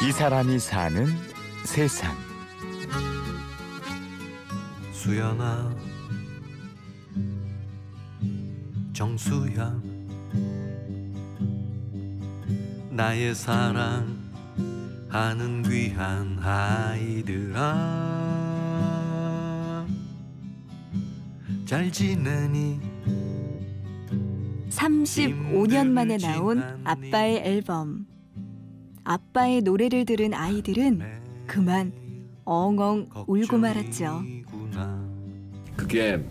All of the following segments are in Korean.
이 사람이 사는 세상. 수연아 정수야 나의 사랑하는 귀한 아이들아 잘 지내니 35년 만에 나온 아빠의 앨범. 아빠의 노래를 들은 아이들은 그만 엉엉 울고 말았죠. 그게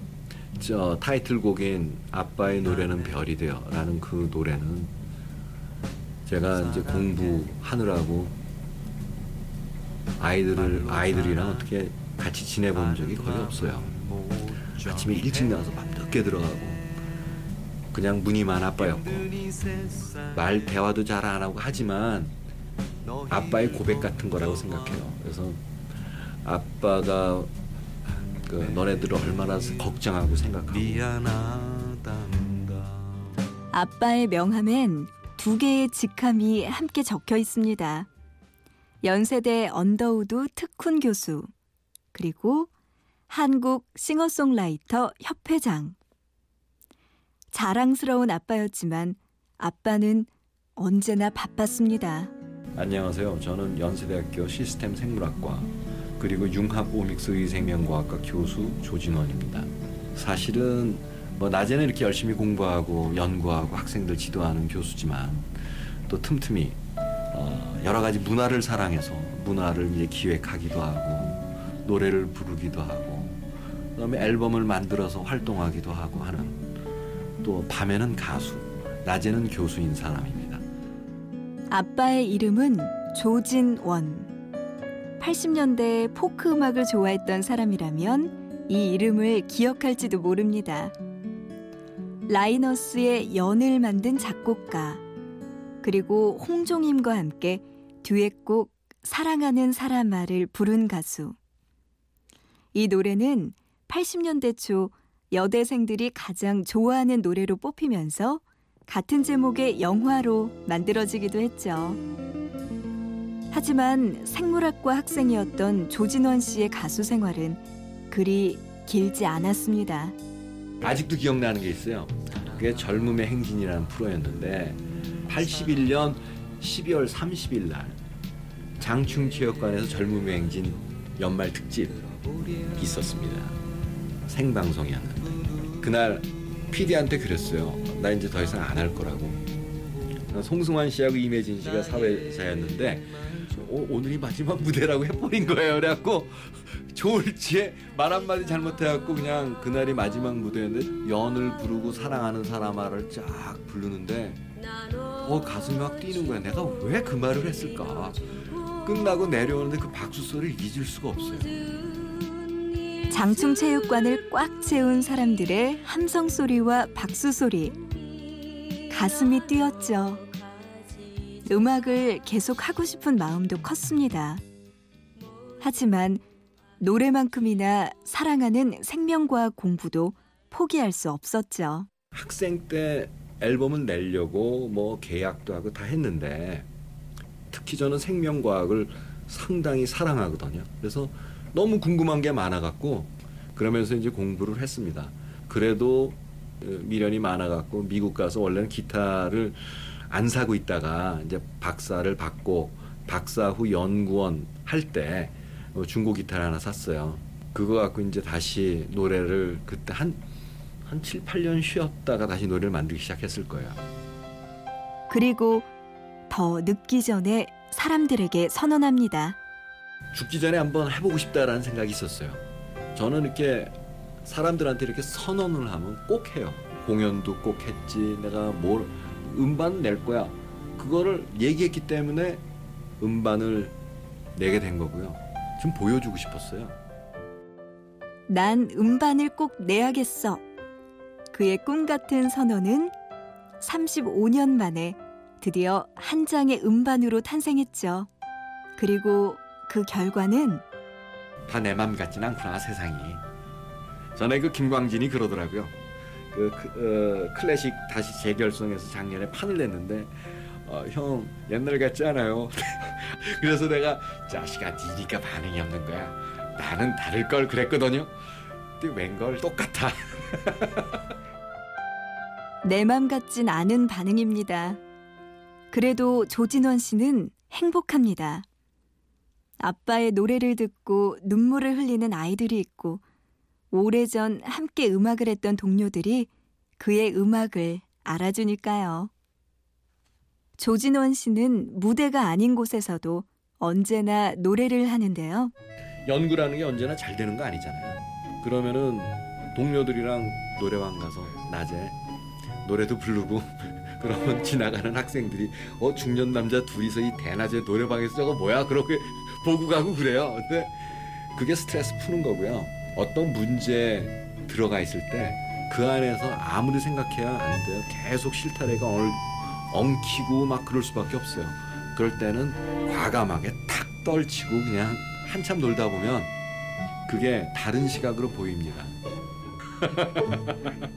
저 타이틀곡인 아빠의 노래는 별이 되어라는 그 노래는 제가 이제 공부하느라고 아이들을 아이들이랑 어떻게 같이 지내본 적이 거의 없어요. 아침에 일찍 나와서 밤 늦게 들어가고 그냥 무늬만 아빠였고 말 대화도 잘 안 하고 하지만 아빠의 고백 같은 거라고 생각해요. 그래서 아빠가 그 너네들을 얼마나 걱정하고 생각하고 아빠의 명함엔 두 개의 직함이 함께 적혀 있습니다. 연세대 언더우드 특훈 교수, 그리고 한국 싱어송라이터 협회장. 자랑스러운 아빠였지만 아빠는 언제나 바빴습니다. 안녕하세요. 저는 연세대학교 시스템 생물학과 그리고 융합 오믹스 의생명과학과 교수 조진원입니다. 사실은 뭐 낮에는 이렇게 열심히 공부하고 연구하고 학생들 지도하는 교수지만 또 틈틈이 어, 여러 가지 문화를 사랑해서 문화를 이제 기획하기도 하고 노래를 부르기도 하고 그다음에 앨범을 만들어서 활동하기도 하고 하는 또 밤에는 가수, 낮에는 교수인 사람입니다. 아빠의 이름은 조진원. 80년대 포크 음악을 좋아했던 사람이라면 이 이름을 기억할지도 모릅니다. 라이너스의 연을 만든 작곡가, 그리고 홍종임과 함께 듀엣곡 사랑하는 사람아를 부른 가수. 이 노래는 80년대 초 여대생들이 가장 좋아하는 노래로 뽑히면서 같은 제목의 영화로 만들어지기도 했죠. 하지만 생물학과 학생이었던 조진원 씨의 가수 생활은 그리 길지 않았습니다. 아직도 기억나는 게 있어요. 그게 젊음의 행진이라는 프로였는데 81년 12월 30일 날 장충체육관에서 젊음의 행진 연말 특집 있었습니다. 생방송이었는데 그날 PD한테 그랬어요. 나 이제 더 이상 안 할 거라고. 송승환 씨하고 이매진 씨가 사회자였는데 어, 오늘이 마지막 무대라고 해버린 거예요. 그래갖고 좋을지에 말 한마디 잘못해갖고 그냥 그날이 마지막 무대였는데 연을 부르고 사랑하는 사람아를 쫙 부르는데 어 가슴이 막 뛰는 거야. 내가 왜 그 말을 했을까? 끝나고 내려오는데 그 박수 소리를 잊을 수가 없어요. 장충체육관을 꽉 채운 사람들의 함성 소리와 박수 소리. 가슴이 뛰었죠. 음악을 계속 하고 싶은 마음도 컸습니다. 하지만 노래만큼이나 사랑하는 생명과학 공부도 포기할 수 없었죠. 학생 때 앨범을 내려고 뭐 계약도 하고 다 했는데 특히 저는 생명과학을 상당히 사랑하거든요. 그래서 너무 궁금한 게 많아갖고 그러면서 이제 공부를 했습니다. 그래도 어, 미련이 많아갖고 미국 가서 원래는 기타를 안 사고 있다가 이제 박사를 받고 박사 후 연구원 할 때 중고 기타를 하나 샀어요. 그거 갖고 이제 다시 노래를 그때 한, 한 7, 8년 쉬었다가 다시 노래를 만들기 시작했을 거예요. 그리고 더 늦기 전에 사람들에게 선언합니다. 죽기 전에 한번 해보고 싶다라는 생각이 있었어요. 저는 이렇게 사람들한테 이렇게 선언을 하면 꼭 해요. 공연도 꼭 했지. 내가 뭘 음반 낼 거야. 그거를 얘기했기 때문에 음반을 내게 된 거고요. 좀 보여주고 싶었어요. 난 음반을 꼭 내야겠어. 그의 꿈 같은 선언은 35년 만에 드디어 한 장의 음반으로 탄생했죠. 그리고 그 결과는 다 내 맘 같진 않구나 세상이. 전에 그 김광진이 그러더라고요. 그, 그 어, 클래식 다시 재결성해서 작년에 판을 냈는데 어, 형 옛날 같지 않아요. 그래서 내가 자식아 니니까 반응이 없는 거야. 나는 다를 걸 그랬거든요. 근데 웬걸 똑같아. 내 맘 같진 않은 반응입니다. 그래도 조진원 씨는 행복합니다. 아빠의 노래를 듣고 눈물을 흘리는 아이들이 있고 오래전 함께 음악을 했던 동료들이 그의 음악을 알아주니까요. 조진원 씨는 무대가 아닌 곳에서도 언제나 노래를 하는데요. 연구라는 게 언제나 잘 되는 거 아니잖아요. 그러면은 동료들이랑 노래방 가서 낮에 노래도 부르고 그러면 지나가는 학생들이 어 중년 남자 둘이서 이 대낮에 노래방에서 저거 뭐야 그렇게 보고 가고 그래요. 근데 그게 스트레스 푸는 거고요. 어떤 문제 들어가 있을 때 그 안에서 아무리 생각해야 안 돼요. 계속 실타래가 엉, 엉키고 막 그럴 수밖에 없어요. 그럴 때는 과감하게 탁 떨치고 그냥 한참 놀다 보면 그게 다른 시각으로 보입니다.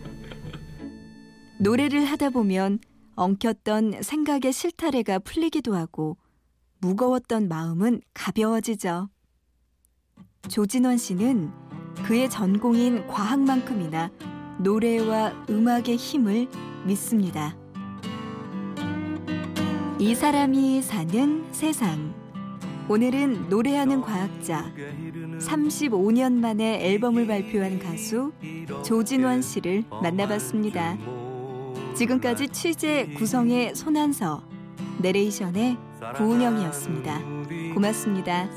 노래를 하다 보면 엉켰던 생각의 실타래가 풀리기도 하고 무거웠던 마음은 가벼워지죠. 조진원 씨는 그의 전공인 과학만큼이나 노래와 음악의 힘을 믿습니다. 이 사람이 사는 세상. 오늘은 노래하는 과학자 35년 만에 앨범을 발표한 가수 조진원 씨를 만나봤습니다. 지금까지 취재 구성의 손한서, 내레이션의 구은영이었습니다. 고맙습니다.